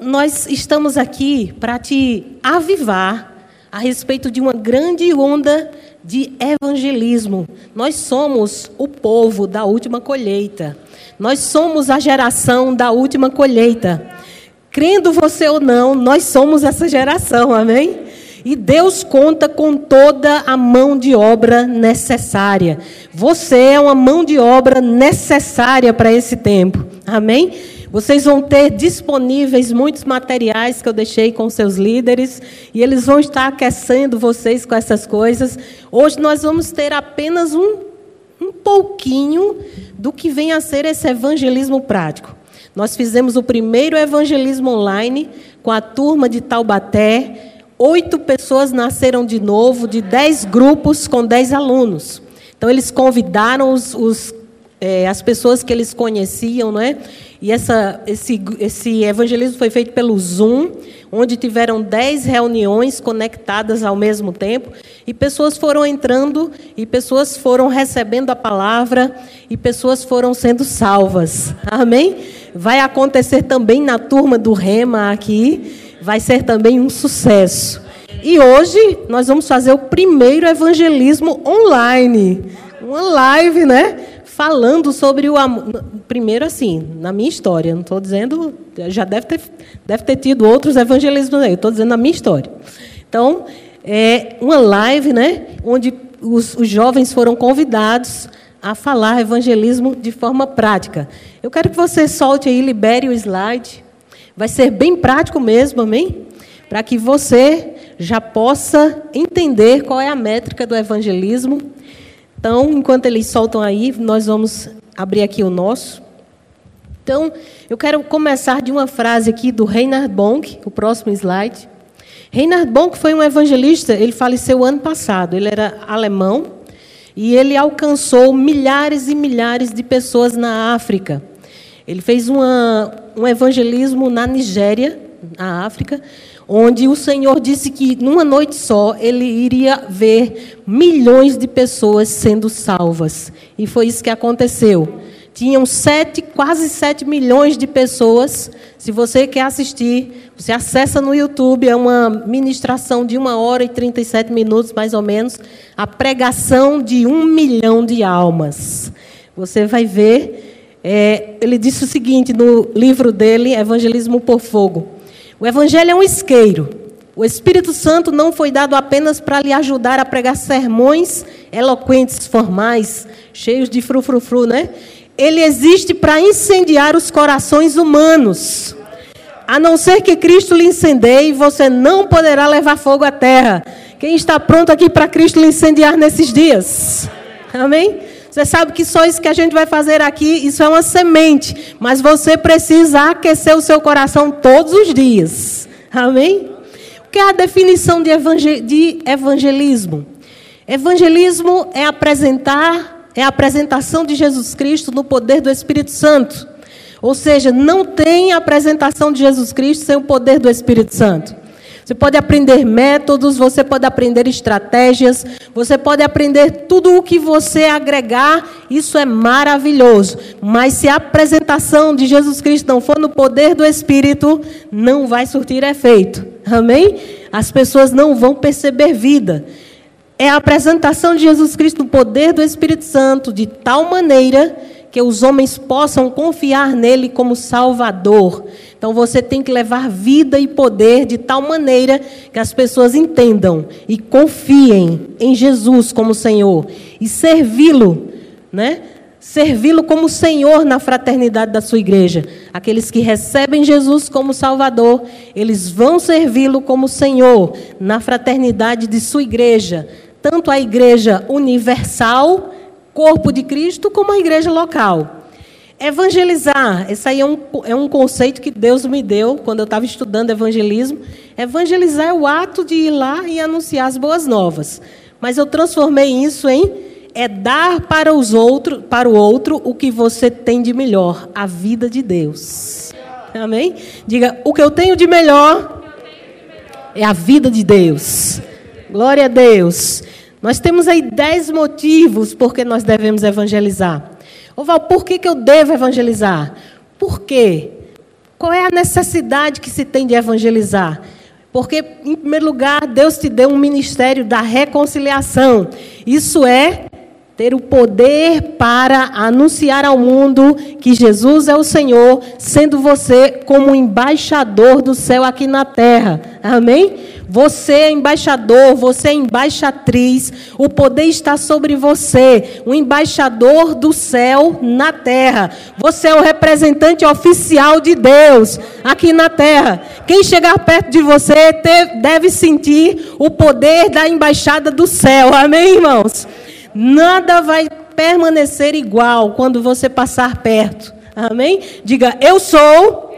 nós estamos aqui para te avivar a respeito de uma grande onda de evangelismo. Nós somos o povo da última colheita. Nós somos a geração da última colheita. Crendo você ou não, nós somos essa geração, amém? E Deus conta com toda a mão de obra necessária. Você é uma mão de obra necessária para esse tempo. Amém? Vocês vão ter disponíveis muitos materiais que eu deixei com seus líderes e eles vão estar aquecendo vocês com essas coisas. Hoje nós vamos ter apenas um, um pouquinho do que vem a ser esse evangelismo prático. Nós fizemos o primeiro evangelismo online com a turma de Taubaté. Oito pessoas nasceram de novo, de dez grupos com dez alunos. Então, eles convidaram os, os é, as pessoas que eles conheciam, não é? E essa, esse, esse evangelismo foi feito pelo Zoom, onde tiveram dez reuniões conectadas ao mesmo tempo, e pessoas foram entrando, e pessoas foram recebendo a palavra, e pessoas foram sendo salvas. Amém? Vai acontecer também na turma do Rema aqui, vai ser também um sucesso. E hoje nós vamos fazer o primeiro evangelismo online. Uma live, né? Falando sobre o amor. Primeiro, assim, na minha história, não estou dizendo. Já deve ter, deve ter tido outros evangelismos aí, estou dizendo na minha história. Então, é uma live, né, onde os, os jovens foram convidados a falar evangelismo de forma prática. Eu quero que você solte aí, libere o slide. Vai ser bem prático mesmo, amém? Para que você já possa entender qual é a métrica do evangelismo então, enquanto eles soltam aí, nós vamos abrir aqui o nosso. Então, eu quero começar de uma frase aqui do Reinhard Bonk, o próximo slide. Reinhard Bonk foi um evangelista, ele faleceu ano passado, ele era alemão e ele alcançou milhares e milhares de pessoas na África. Ele fez uma, um evangelismo na Nigéria, na África, onde o Senhor disse que numa noite só ele iria ver milhões de pessoas sendo salvas. E foi isso que aconteceu. Tinham sete, quase sete milhões de pessoas. Se você quer assistir, você acessa no YouTube, é uma ministração de uma hora e 37 minutos, mais ou menos, a pregação de um milhão de almas. Você vai ver. É, ele disse o seguinte no livro dele, Evangelismo por Fogo. O Evangelho é um isqueiro. O Espírito Santo não foi dado apenas para lhe ajudar a pregar sermões eloquentes, formais, cheios de frufrufru, né? Ele existe para incendiar os corações humanos. A não ser que Cristo lhe incendeie, você não poderá levar fogo à terra. Quem está pronto aqui para Cristo lhe incendiar nesses dias? Amém? Você sabe que só isso que a gente vai fazer aqui, isso é uma semente. Mas você precisa aquecer o seu coração todos os dias. Amém? O que é a definição de, evangelismo? Evangelismo é apresentar, é a apresentação de Jesus Cristo no poder do Espírito Santo. Ou seja, não tem apresentação de Jesus Cristo sem o poder do Espírito Santo. Você pode aprender métodos, você pode aprender estratégias, você pode aprender tudo o que você agregar, isso é maravilhoso. Mas se a apresentação de Jesus Cristo não for no poder do Espírito, não vai surtir efeito. Amém? As pessoas não vão perceber vida. É a apresentação de Jesus Cristo no poder do Espírito Santo de tal maneira que os homens possam confiar nele como Salvador. Então você tem que levar vida e poder de tal maneira que as pessoas entendam e confiem em Jesus como Senhor e servi-lo, né? Servi-lo como Senhor na fraternidade da sua igreja. Aqueles que recebem Jesus como Salvador, eles vão servi-lo como Senhor na fraternidade de sua igreja, tanto a igreja universal corpo de Cristo como a igreja local. Evangelizar, esse aí é um, é um conceito que Deus me deu quando eu estava estudando evangelismo. Evangelizar é o ato de ir lá e anunciar as boas novas. Mas eu transformei isso em é dar para os outros, para o outro o que você tem de melhor, a vida de Deus. Amém? Diga, o que eu tenho de melhor é a vida de Deus. Glória a Deus. Nós temos aí dez motivos por que nós devemos evangelizar. Ô Val, por que, que eu devo evangelizar? Por quê? Qual é a necessidade que se tem de evangelizar? Porque, em primeiro lugar, Deus te deu um ministério da reconciliação. Isso é ter o poder para anunciar ao mundo que Jesus é o Senhor, sendo você como embaixador do céu aqui na terra. Amém? Você é embaixador, você é embaixatriz, o poder está sobre você, o embaixador do céu na terra. Você é o representante oficial de Deus aqui na terra. Quem chegar perto de você deve sentir o poder da embaixada do céu. Amém, irmãos? Nada vai permanecer igual quando você passar perto. Amém? Diga, eu sou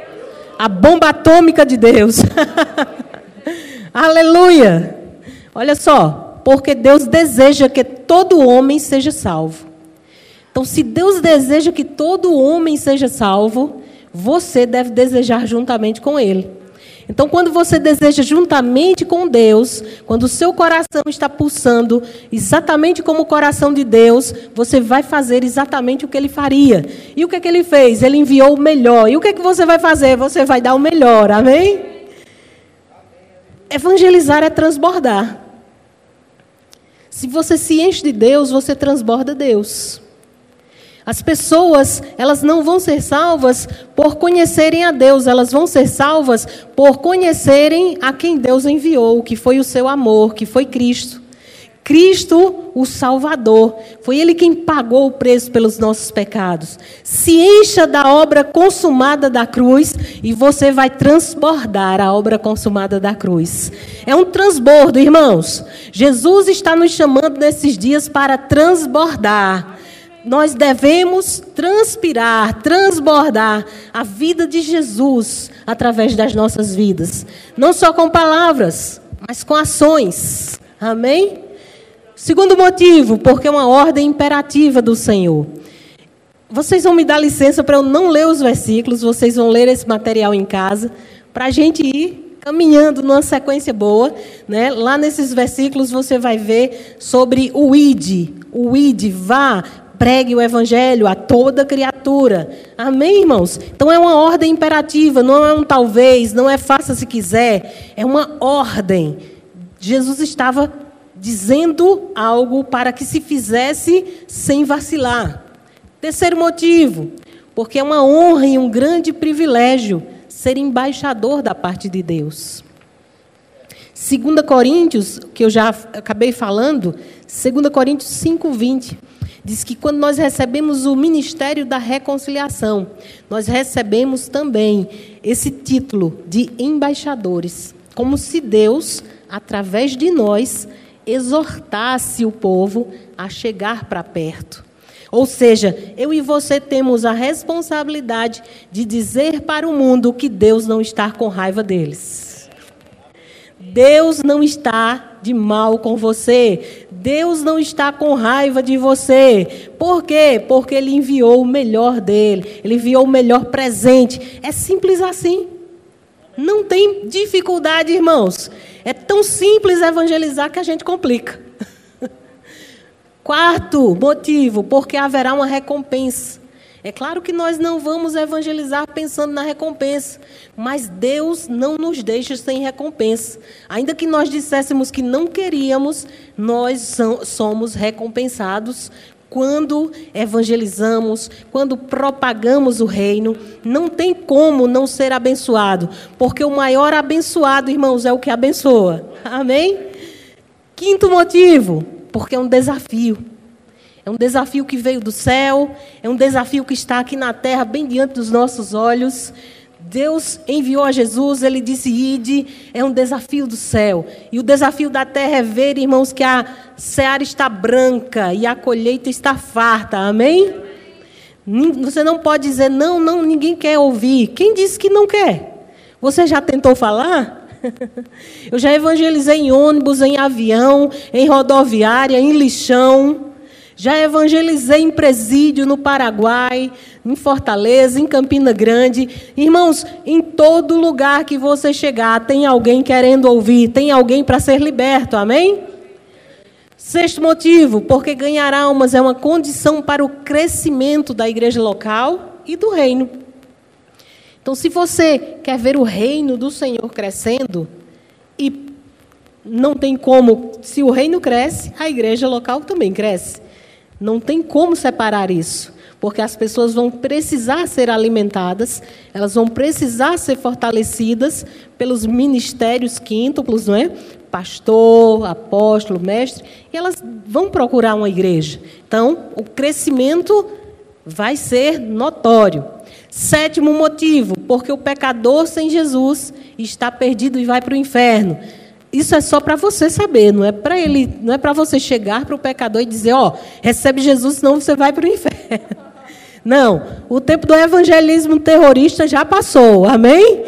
a bomba atômica de Deus. Aleluia! Olha só, porque Deus deseja que todo homem seja salvo. Então, se Deus deseja que todo homem seja salvo, você deve desejar juntamente com ele. Então, quando você deseja juntamente com Deus, quando o seu coração está pulsando exatamente como o coração de Deus, você vai fazer exatamente o que ele faria. E o que, é que ele fez? Ele enviou o melhor. E o que, é que você vai fazer? Você vai dar o melhor. Amém? Evangelizar é transbordar. Se você se enche de Deus, você transborda Deus. As pessoas, elas não vão ser salvas por conhecerem a Deus, elas vão ser salvas por conhecerem a quem Deus enviou, que foi o seu amor, que foi Cristo. Cristo, o Salvador, foi Ele quem pagou o preço pelos nossos pecados. Se encha da obra consumada da cruz e você vai transbordar a obra consumada da cruz. É um transbordo, irmãos. Jesus está nos chamando nesses dias para transbordar nós devemos transpirar, transbordar a vida de Jesus através das nossas vidas. Não só com palavras, mas com ações. Amém? Segundo motivo, porque é uma ordem imperativa do Senhor. Vocês vão me dar licença para eu não ler os versículos, vocês vão ler esse material em casa, para a gente ir caminhando numa sequência boa. Né? Lá nesses versículos você vai ver sobre o id. O id, vá, pregue o evangelho a toda criatura. Amém, irmãos? Então é uma ordem imperativa, não é um talvez, não é faça se quiser, é uma ordem. Jesus estava dizendo algo para que se fizesse sem vacilar. Terceiro motivo, porque é uma honra e um grande privilégio ser embaixador da parte de Deus. 2 Coríntios, que eu já acabei falando, 2 Coríntios 5, 20 diz que quando nós recebemos o ministério da reconciliação, nós recebemos também esse título de embaixadores, como se Deus, através de nós, exortasse o povo a chegar para perto. Ou seja, eu e você temos a responsabilidade de dizer para o mundo que Deus não está com raiva deles. Deus não está de mal com você. Deus não está com raiva de você. Por quê? Porque Ele enviou o melhor dele. Ele enviou o melhor presente. É simples assim. Não tem dificuldade, irmãos. É tão simples evangelizar que a gente complica. Quarto motivo, porque haverá uma recompensa. É claro que nós não vamos evangelizar pensando na recompensa, mas Deus não nos deixa sem recompensa. Ainda que nós disséssemos que não queríamos, nós somos recompensados quando evangelizamos, quando propagamos o reino, não tem como não ser abençoado, porque o maior abençoado, irmãos, é o que abençoa. Amém? Quinto motivo, porque é um desafio. É um desafio que veio do céu, é um desafio que está aqui na terra, bem diante dos nossos olhos. Deus enviou a Jesus, ele disse: Ide, é um desafio do céu. E o desafio da terra é ver, irmãos, que a seara está branca e a colheita está farta. Amém? Você não pode dizer, não, não, ninguém quer ouvir. Quem disse que não quer? Você já tentou falar? Eu já evangelizei em ônibus, em avião, em rodoviária, em lixão. Já evangelizei em presídio no Paraguai, em Fortaleza, em Campina Grande. Irmãos, em todo lugar que você chegar, tem alguém querendo ouvir, tem alguém para ser liberto, amém? Sexto motivo, porque ganhar almas é uma condição para o crescimento da igreja local e do reino. Então, se você quer ver o reino do Senhor crescendo, e não tem como, se o reino cresce, a igreja local também cresce. Não tem como separar isso, porque as pessoas vão precisar ser alimentadas, elas vão precisar ser fortalecidas pelos ministérios quíntuplos, não é? Pastor, apóstolo, mestre, e elas vão procurar uma igreja. Então, o crescimento vai ser notório. Sétimo motivo, porque o pecador sem Jesus está perdido e vai para o inferno. Isso é só para você saber, não é para ele, não é para você chegar para o pecador e dizer, ó, oh, recebe Jesus, senão você vai para o inferno. Não, o tempo do evangelismo terrorista já passou, amém?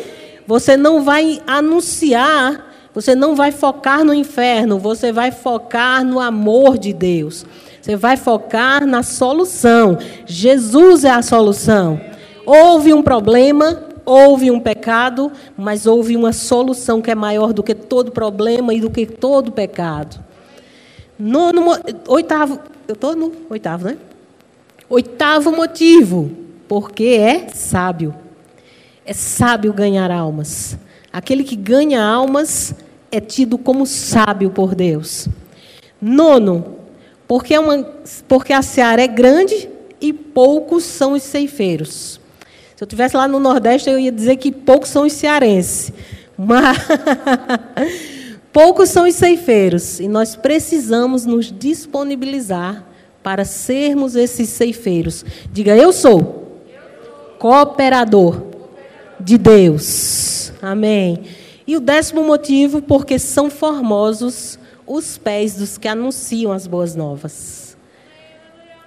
Você não vai anunciar, você não vai focar no inferno, você vai focar no amor de Deus. Você vai focar na solução. Jesus é a solução. Houve um problema, houve um pecado, mas houve uma solução que é maior do que todo problema e do que todo pecado. Nono, oitavo, eu estou no oitavo, né? Oitavo motivo, porque é sábio. É sábio ganhar almas. Aquele que ganha almas é tido como sábio por Deus. Nono, porque, é uma, porque a seara é grande e poucos são os ceifeiros. Se eu tivesse lá no Nordeste, eu ia dizer que poucos são os cearenses. Mas poucos são os ceifeiros. E nós precisamos nos disponibilizar para sermos esses ceifeiros. Diga, eu sou cooperador de Deus. Amém. E o décimo motivo, porque são formosos os pés dos que anunciam as boas novas.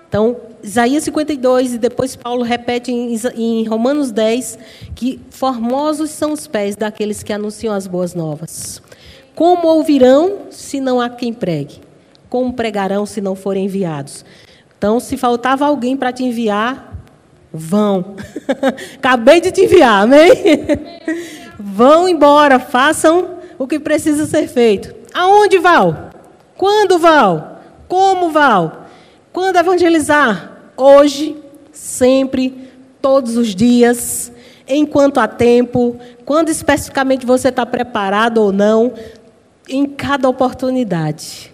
Então, Isaías 52 e depois Paulo repete em, em Romanos 10 que formosos são os pés daqueles que anunciam as boas novas. Como ouvirão se não há quem pregue? Como pregarão se não forem enviados? Então, se faltava alguém para te enviar, vão. Acabei de te enviar, amém? vão embora, façam o que precisa ser feito. Aonde, Val? Quando, Val? Como, Val? Quando evangelizar? Hoje, sempre, todos os dias, enquanto há tempo, quando especificamente você está preparado ou não, em cada oportunidade.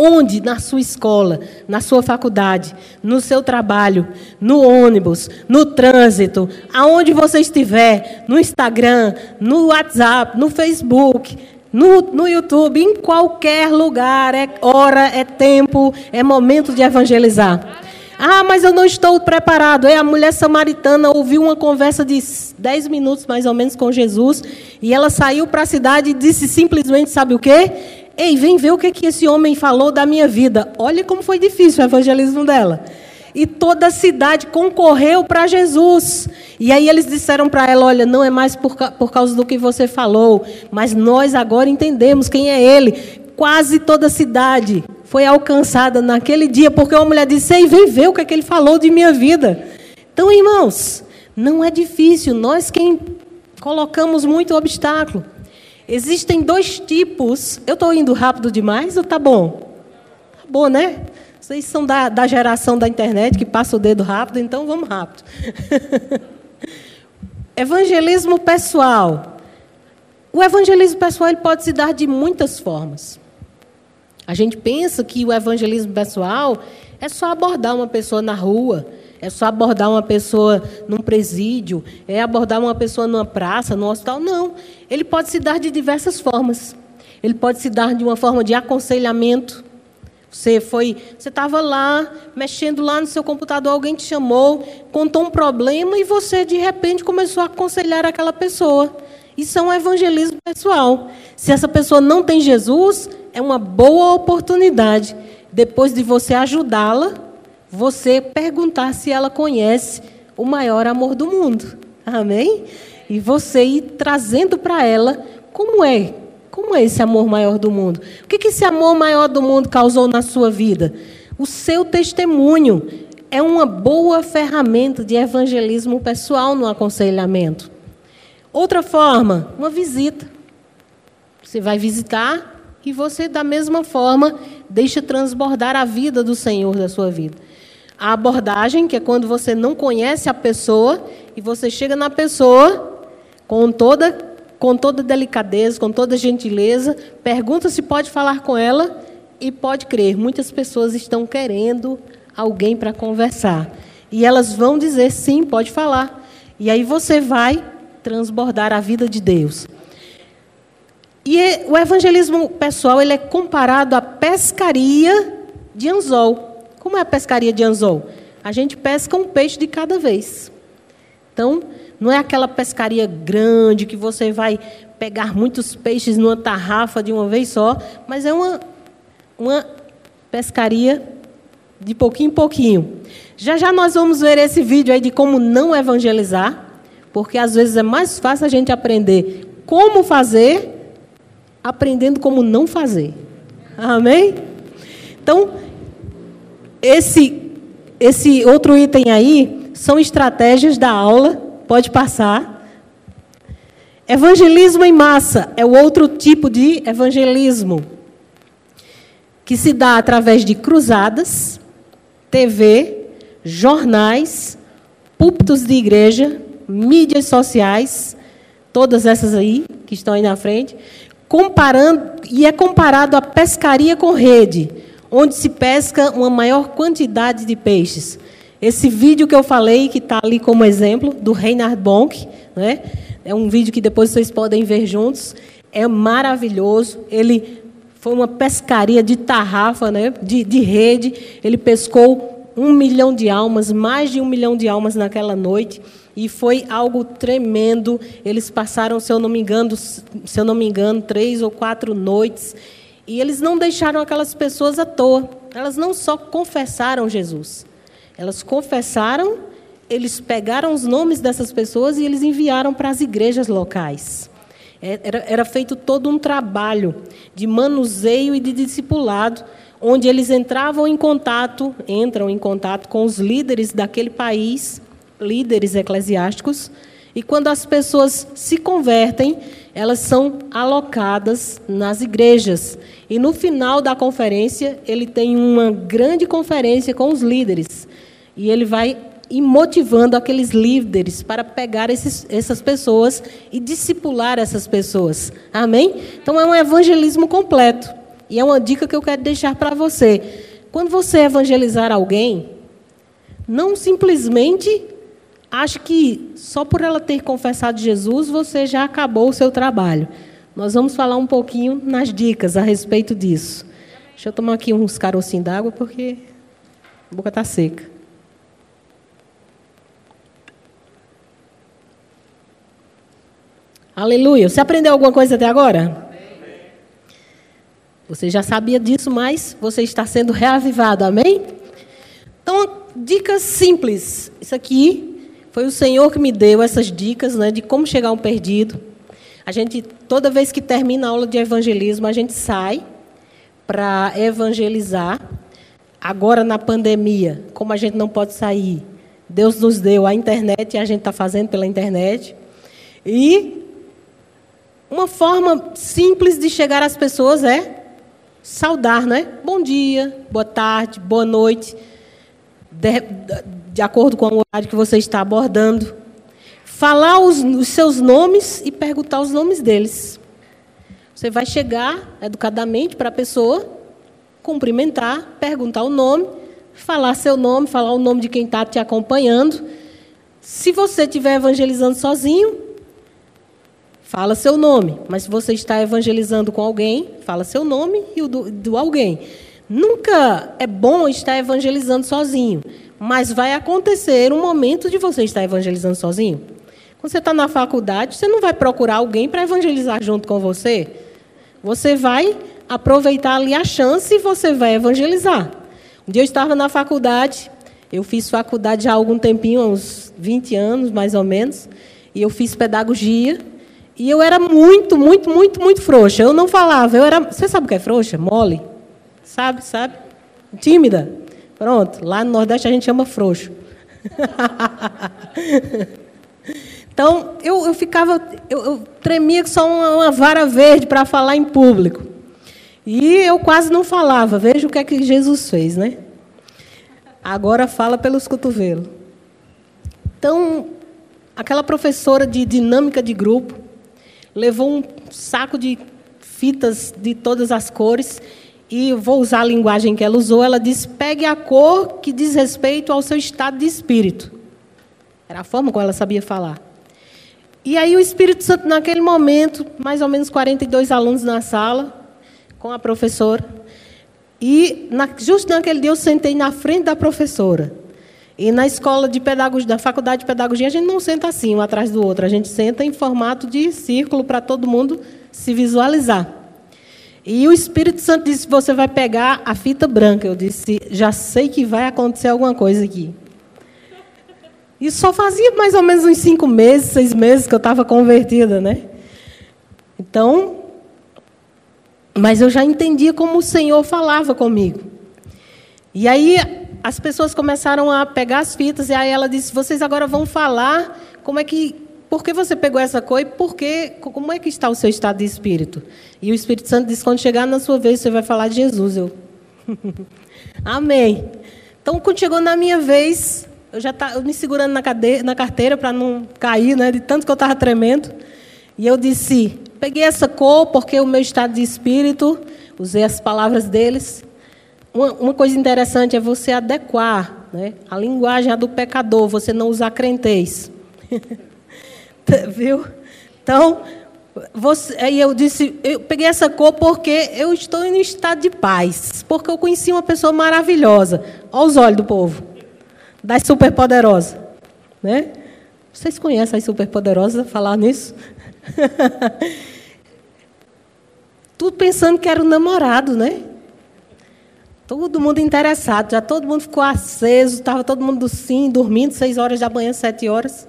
Onde? Na sua escola, na sua faculdade, no seu trabalho, no ônibus, no trânsito, aonde você estiver, no Instagram, no WhatsApp, no Facebook, no, no YouTube, em qualquer lugar, é hora, é tempo, é momento de evangelizar. Ah, mas eu não estou preparado. É, a mulher samaritana ouviu uma conversa de 10 minutos, mais ou menos, com Jesus, e ela saiu para a cidade e disse simplesmente: sabe o quê? Ei, vem ver o que, que esse homem falou da minha vida. Olha como foi difícil o evangelismo dela e toda a cidade concorreu para Jesus. E aí eles disseram para ela: Olha, não é mais por, por causa do que você falou, mas nós agora entendemos quem é ele. Quase toda a cidade foi alcançada naquele dia, porque uma mulher disse: Ei, vem ver o que, é que ele falou de minha vida. Então, irmãos, não é difícil, nós quem colocamos muito obstáculo. Existem dois tipos. Eu estou indo rápido demais ou tá bom? Tá bom, né? Vocês são da, da geração da internet que passa o dedo rápido, então vamos rápido. evangelismo pessoal. O evangelismo pessoal ele pode se dar de muitas formas. A gente pensa que o evangelismo pessoal é só abordar uma pessoa na rua, é só abordar uma pessoa num presídio, é abordar uma pessoa numa praça, no hospital. Não. Ele pode se dar de diversas formas. Ele pode se dar de uma forma de aconselhamento, você foi, você estava lá, mexendo lá no seu computador, alguém te chamou, contou um problema e você de repente começou a aconselhar aquela pessoa. Isso é um evangelismo pessoal. Se essa pessoa não tem Jesus, é uma boa oportunidade depois de você ajudá-la, você perguntar se ela conhece o maior amor do mundo. Amém? E você ir trazendo para ela como é como é esse amor maior do mundo? O que, esse amor maior do mundo causou na sua vida? O seu testemunho é uma boa ferramenta de evangelismo pessoal no aconselhamento. Outra forma, uma visita. Você vai visitar e você, da mesma forma, deixa transbordar a vida do Senhor da sua vida. A abordagem, que é quando você não conhece a pessoa e você chega na pessoa com toda, com toda delicadeza, com toda gentileza, pergunta se pode falar com ela e pode crer. Muitas pessoas estão querendo alguém para conversar. E elas vão dizer sim, pode falar. E aí você vai transbordar a vida de Deus. E é, o evangelismo pessoal ele é comparado à pescaria de anzol. Como é a pescaria de anzol? A gente pesca um peixe de cada vez. Então, não é aquela pescaria grande que você vai pegar muitos peixes numa tarrafa de uma vez só, mas é uma, uma pescaria de pouquinho em pouquinho. Já já nós vamos ver esse vídeo aí de como não evangelizar, porque às vezes é mais fácil a gente aprender como fazer, aprendendo como não fazer. Amém? Então, esse, esse outro item aí são estratégias da aula, pode passar. Evangelismo em massa é o outro tipo de evangelismo, que se dá através de cruzadas, TV, jornais, púlpitos de igreja, mídias sociais, todas essas aí que estão aí na frente, comparando e é comparado a pescaria com rede, onde se pesca uma maior quantidade de peixes. Esse vídeo que eu falei, que está ali como exemplo, do Reinhard Bonk, né? é um vídeo que depois vocês podem ver juntos, é maravilhoso. Ele foi uma pescaria de tarrafa, né? de, de rede, ele pescou um milhão de almas, mais de um milhão de almas naquela noite, e foi algo tremendo. Eles passaram, se eu não me engano, se eu não me engano, três ou quatro noites, e eles não deixaram aquelas pessoas à toa. Elas não só confessaram Jesus, elas confessaram, eles pegaram os nomes dessas pessoas e eles enviaram para as igrejas locais. É, era, era feito todo um trabalho de manuseio e de discipulado onde eles entravam em contato, entram em contato com os líderes daquele país, líderes eclesiásticos, e quando as pessoas se convertem, elas são alocadas nas igrejas. E no final da conferência, ele tem uma grande conferência com os líderes. E ele vai e motivando aqueles líderes para pegar esses, essas pessoas e discipular essas pessoas. Amém? Então é um evangelismo completo. E é uma dica que eu quero deixar para você. Quando você evangelizar alguém, não simplesmente ache que só por ela ter confessado Jesus você já acabou o seu trabalho. Nós vamos falar um pouquinho nas dicas a respeito disso. Deixa eu tomar aqui uns carocinhos d'água porque a boca está seca. Aleluia. Você aprendeu alguma coisa até agora? Você já sabia disso, mas você está sendo reavivado, amém? Então, dicas simples. Isso aqui foi o Senhor que me deu essas dicas né, de como chegar um perdido. A gente, toda vez que termina a aula de evangelismo, a gente sai para evangelizar. Agora, na pandemia, como a gente não pode sair, Deus nos deu a internet e a gente está fazendo pela internet. E uma forma simples de chegar às pessoas é saudar, não é? Bom dia, boa tarde, boa noite, de, de acordo com o horário que você está abordando. Falar os, os seus nomes e perguntar os nomes deles. Você vai chegar educadamente para a pessoa, cumprimentar, perguntar o nome, falar seu nome, falar o nome de quem está te acompanhando. Se você estiver evangelizando sozinho, fala seu nome. Mas se você está evangelizando com alguém, fala seu nome e o do, do alguém. Nunca é bom estar evangelizando sozinho, mas vai acontecer um momento de você estar evangelizando sozinho. Quando você está na faculdade, você não vai procurar alguém para evangelizar junto com você. Você vai aproveitar ali a chance e você vai evangelizar. Um dia eu estava na faculdade, eu fiz faculdade há algum tempinho, uns 20 anos mais ou menos, e eu fiz pedagogia. E eu era muito, muito, muito, muito frouxa. Eu não falava. Eu era. Você sabe o que é frouxa? Mole. Sabe, sabe? Tímida. Pronto. Lá no Nordeste a gente chama frouxo. então, eu, eu ficava. Eu, eu tremia que só uma, uma vara verde para falar em público. E eu quase não falava. Veja o que é que Jesus fez, né? Agora fala pelos cotovelos. Então, aquela professora de dinâmica de grupo levou um saco de fitas de todas as cores e vou usar a linguagem que ela usou. Ela disse: pegue a cor que diz respeito ao seu estado de espírito. Era a forma como ela sabia falar. E aí o Espírito Santo, naquele momento, mais ou menos 42 alunos na sala, com a professora. E na, justo naquele dia eu sentei na frente da professora. E na escola de pedagogia, da faculdade de pedagogia, a gente não senta assim, um atrás do outro. A gente senta em formato de círculo para todo mundo se visualizar. E o Espírito Santo disse: Você vai pegar a fita branca. Eu disse: Já sei que vai acontecer alguma coisa aqui. E só fazia mais ou menos uns cinco meses, seis meses que eu estava convertida, né? Então, mas eu já entendia como o Senhor falava comigo. E aí as pessoas começaram a pegar as fitas e aí ela disse: "Vocês agora vão falar como é que por que você pegou essa cor e por que, como é que está o seu estado de espírito?" E o Espírito Santo disse: "Quando chegar na sua vez, você vai falar de Jesus." Eu Amém. Então, quando chegou na minha vez, eu já estava me segurando na, cadeira, na carteira para não cair, né, de tanto que eu estava tremendo. E eu disse: peguei essa cor porque o meu estado de espírito, usei as palavras deles, uma, uma coisa interessante é você adequar né, a linguagem do pecador, você não usar crentez. Viu? Então, você, aí eu disse, eu peguei essa cor porque eu estou em estado de paz, porque eu conheci uma pessoa maravilhosa. Olha os olhos do povo, das superpoderosas. Né? Vocês conhecem as superpoderosas falar nisso? Tudo pensando que era o namorado, né? Todo mundo interessado, já todo mundo ficou aceso, estava todo mundo sim, dormindo, seis horas da manhã, sete horas.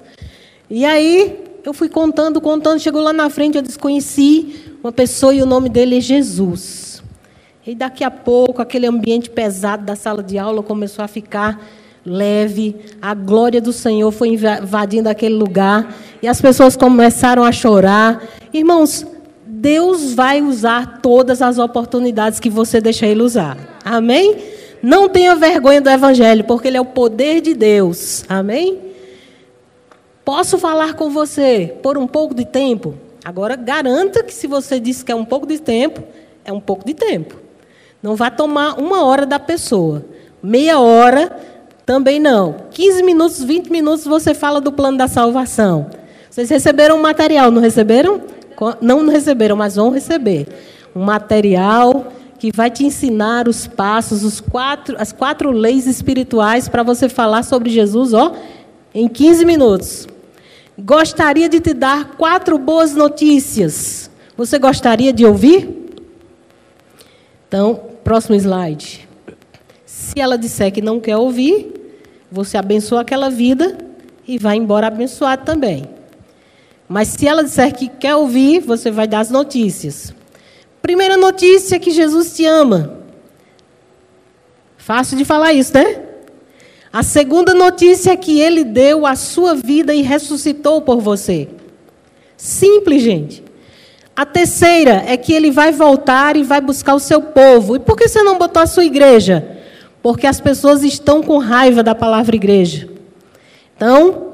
E aí eu fui contando, contando, chegou lá na frente, eu desconheci uma pessoa e o nome dele é Jesus. E daqui a pouco, aquele ambiente pesado da sala de aula começou a ficar leve, a glória do Senhor foi invadindo aquele lugar e as pessoas começaram a chorar. Irmãos, Deus vai usar todas as oportunidades que você deixa Ele usar. Amém? Não tenha vergonha do Evangelho, porque ele é o poder de Deus. Amém? Posso falar com você por um pouco de tempo? Agora, garanta que se você disse que é um pouco de tempo, é um pouco de tempo. Não vai tomar uma hora da pessoa. Meia hora, também não. 15 minutos, 20 minutos, você fala do plano da salvação. Vocês receberam um material, não receberam? Não receberam, mas vão receber. Um material que vai te ensinar os passos, os quatro, as quatro leis espirituais para você falar sobre Jesus, ó, em 15 minutos. Gostaria de te dar quatro boas notícias. Você gostaria de ouvir? Então, próximo slide. Se ela disser que não quer ouvir, você abençoa aquela vida e vai embora abençoado também. Mas se ela disser que quer ouvir, você vai dar as notícias. Primeira notícia é que Jesus te ama. Fácil de falar isso, né? A segunda notícia é que ele deu a sua vida e ressuscitou por você. Simples, gente. A terceira é que ele vai voltar e vai buscar o seu povo. E por que você não botou a sua igreja? Porque as pessoas estão com raiva da palavra igreja. Então,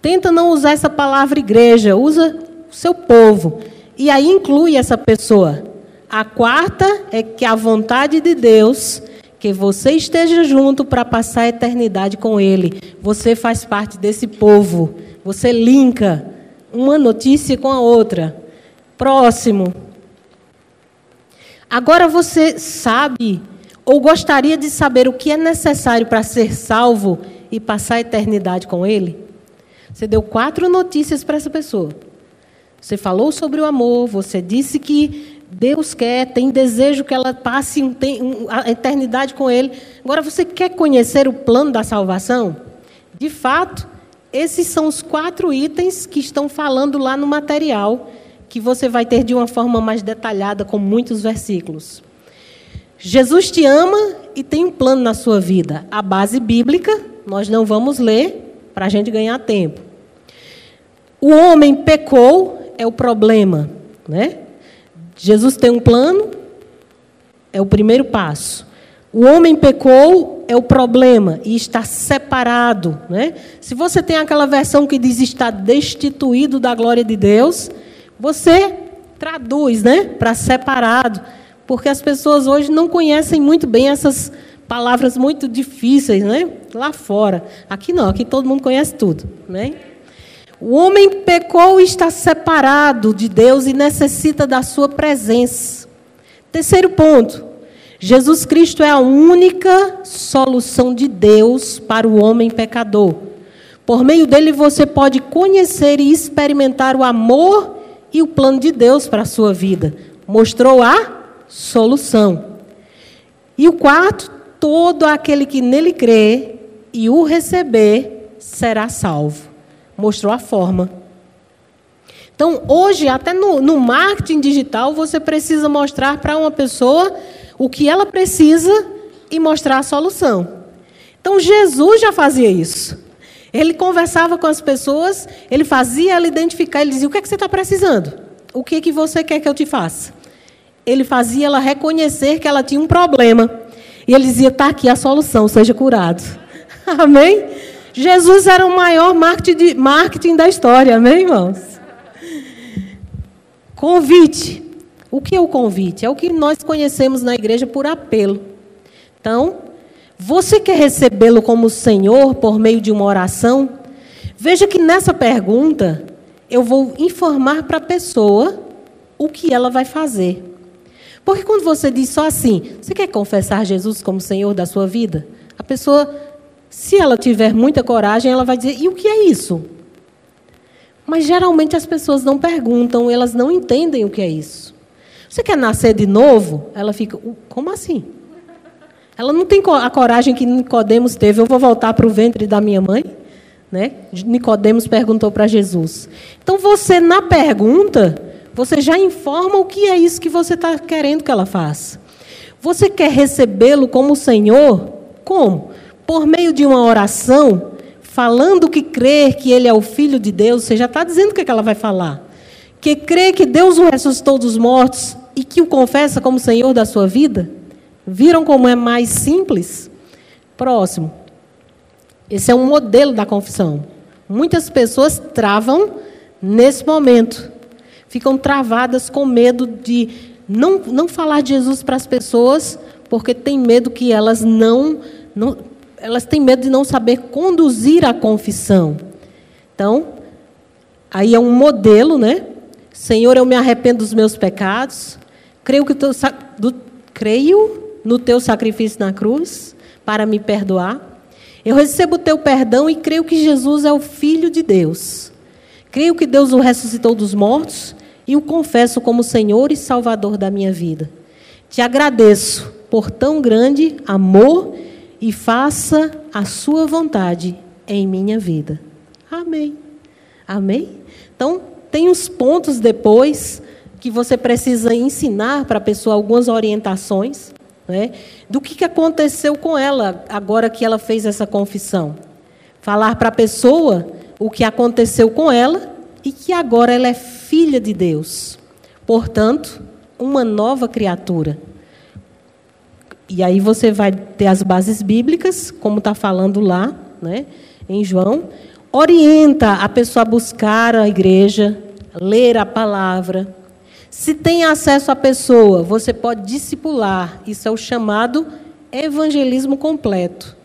tenta não usar essa palavra igreja, usa o seu povo. E aí inclui essa pessoa. A quarta é que a vontade de Deus que você esteja junto para passar a eternidade com Ele. Você faz parte desse povo. Você linka uma notícia com a outra. Próximo. Agora você sabe ou gostaria de saber o que é necessário para ser salvo e passar a eternidade com Ele? Você deu quatro notícias para essa pessoa. Você falou sobre o amor, você disse que Deus quer, tem desejo que ela passe um, a eternidade com Ele. Agora, você quer conhecer o plano da salvação? De fato, esses são os quatro itens que estão falando lá no material, que você vai ter de uma forma mais detalhada, com muitos versículos. Jesus te ama e tem um plano na sua vida. A base bíblica, nós não vamos ler para a gente ganhar tempo. O homem pecou, é o problema, né? Jesus tem um plano, é o primeiro passo. O homem pecou, é o problema e está separado, né? Se você tem aquela versão que diz está destituído da glória de Deus, você traduz, né, para separado, porque as pessoas hoje não conhecem muito bem essas palavras muito difíceis, né? Lá fora. Aqui não, aqui todo mundo conhece tudo, né? O homem pecou e está separado de Deus e necessita da sua presença. Terceiro ponto. Jesus Cristo é a única solução de Deus para o homem pecador. Por meio dele você pode conhecer e experimentar o amor e o plano de Deus para a sua vida. Mostrou a solução. E o quarto, todo aquele que nele crê e o receber será salvo mostrou a forma. Então, hoje, até no, no marketing digital, você precisa mostrar para uma pessoa o que ela precisa e mostrar a solução. Então, Jesus já fazia isso. Ele conversava com as pessoas, ele fazia ela identificar, ele dizia: O que é que você está precisando? O que é que você quer que eu te faça? Ele fazia ela reconhecer que ela tinha um problema. E ele dizia: Está aqui a solução, seja curado. Amém? Jesus era o maior marketing, da história, amém, irmãos? Convite. O que é o convite? É o que nós conhecemos na igreja por apelo. Então, você quer recebê-lo como Senhor por meio de uma oração? Veja que nessa pergunta eu vou informar para a pessoa o que ela vai fazer. Porque quando você diz só assim, você quer confessar Jesus como Senhor da sua vida? A pessoa se ela tiver muita coragem, ela vai dizer: e o que é isso? Mas geralmente as pessoas não perguntam, elas não entendem o que é isso. Você quer nascer de novo? Ela fica: como assim? Ela não tem a coragem que Nicodemos teve. Eu vou voltar para o ventre da minha mãe, né? Nicodemos perguntou para Jesus. Então você na pergunta você já informa o que é isso que você está querendo que ela faça. Você quer recebê-lo como Senhor? Como? Por meio de uma oração, falando que crer que ele é o Filho de Deus, você já está dizendo o que, é que ela vai falar. Que crê que Deus o ressuscitou dos mortos e que o confessa como Senhor da sua vida. Viram como é mais simples? Próximo. Esse é um modelo da confissão. Muitas pessoas travam nesse momento. Ficam travadas com medo de não, não falar de Jesus para as pessoas, porque tem medo que elas não, não elas têm medo de não saber conduzir a confissão. Então, aí é um modelo, né? Senhor, eu me arrependo dos meus pecados. Creio que teu, do, creio no teu sacrifício na cruz para me perdoar. Eu recebo o teu perdão e creio que Jesus é o filho de Deus. Creio que Deus o ressuscitou dos mortos e o confesso como Senhor e Salvador da minha vida. Te agradeço por tão grande amor e faça a sua vontade em minha vida. Amém. Amém? Então, tem os pontos depois que você precisa ensinar para a pessoa algumas orientações né, do que, que aconteceu com ela agora que ela fez essa confissão. Falar para a pessoa o que aconteceu com ela e que agora ela é filha de Deus. Portanto, uma nova criatura. E aí você vai ter as bases bíblicas, como está falando lá, né, em João. Orienta a pessoa a buscar a igreja, ler a palavra. Se tem acesso à pessoa, você pode discipular. Isso é o chamado evangelismo completo.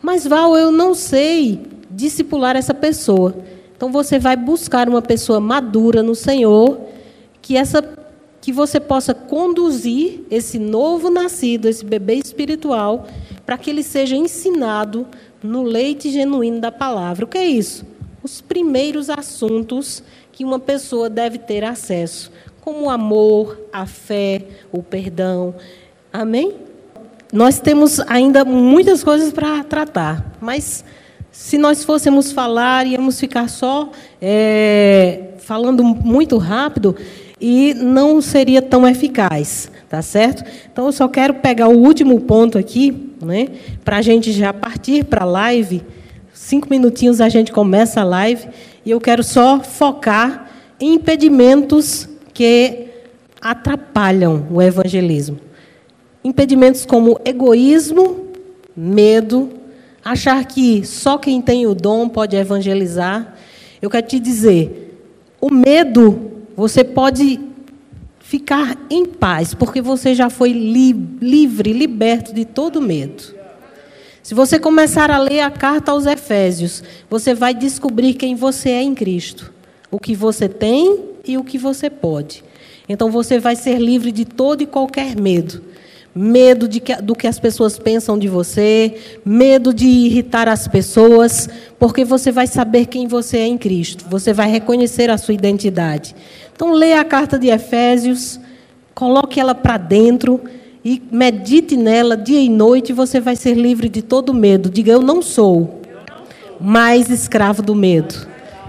Mas, Val, eu não sei discipular essa pessoa. Então você vai buscar uma pessoa madura no Senhor, que essa que você possa conduzir esse novo nascido, esse bebê espiritual, para que ele seja ensinado no leite genuíno da palavra. O que é isso? Os primeiros assuntos que uma pessoa deve ter acesso, como o amor, a fé, o perdão. Amém? Nós temos ainda muitas coisas para tratar, mas se nós fôssemos falar, íamos ficar só é, falando muito rápido e não seria tão eficaz, tá certo? Então, eu só quero pegar o último ponto aqui, né, para a gente já partir para a live. Cinco minutinhos a gente começa a live e eu quero só focar em impedimentos que atrapalham o evangelismo. Impedimentos como egoísmo, medo, achar que só quem tem o dom pode evangelizar. Eu quero te dizer, o medo, você pode ficar em paz, porque você já foi li livre, liberto de todo medo. Se você começar a ler a carta aos Efésios, você vai descobrir quem você é em Cristo, o que você tem e o que você pode. Então você vai ser livre de todo e qualquer medo. Medo que, do que as pessoas pensam de você, medo de irritar as pessoas, porque você vai saber quem você é em Cristo, você vai reconhecer a sua identidade. Então, leia a carta de Efésios, coloque ela para dentro e medite nela dia e noite, e você vai ser livre de todo medo. Diga: Eu não sou mais escravo do medo.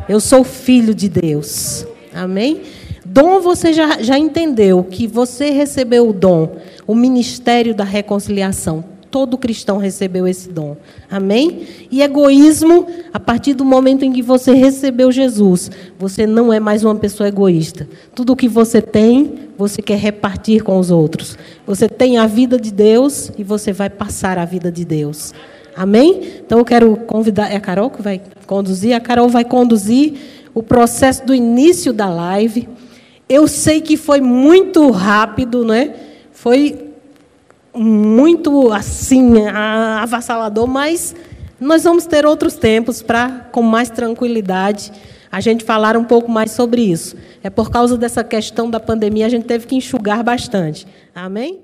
Eu sou filho de Deus. Amém? Dom você já, já entendeu que você recebeu o dom, o ministério da reconciliação. Todo cristão recebeu esse dom. Amém? E egoísmo, a partir do momento em que você recebeu Jesus, você não é mais uma pessoa egoísta. Tudo o que você tem, você quer repartir com os outros. Você tem a vida de Deus e você vai passar a vida de Deus. Amém? Então eu quero convidar. É a Carol que vai conduzir? A Carol vai conduzir o processo do início da live. Eu sei que foi muito rápido, né? Foi muito assim, avassalador, mas nós vamos ter outros tempos para, com mais tranquilidade, a gente falar um pouco mais sobre isso. É por causa dessa questão da pandemia, a gente teve que enxugar bastante. Amém?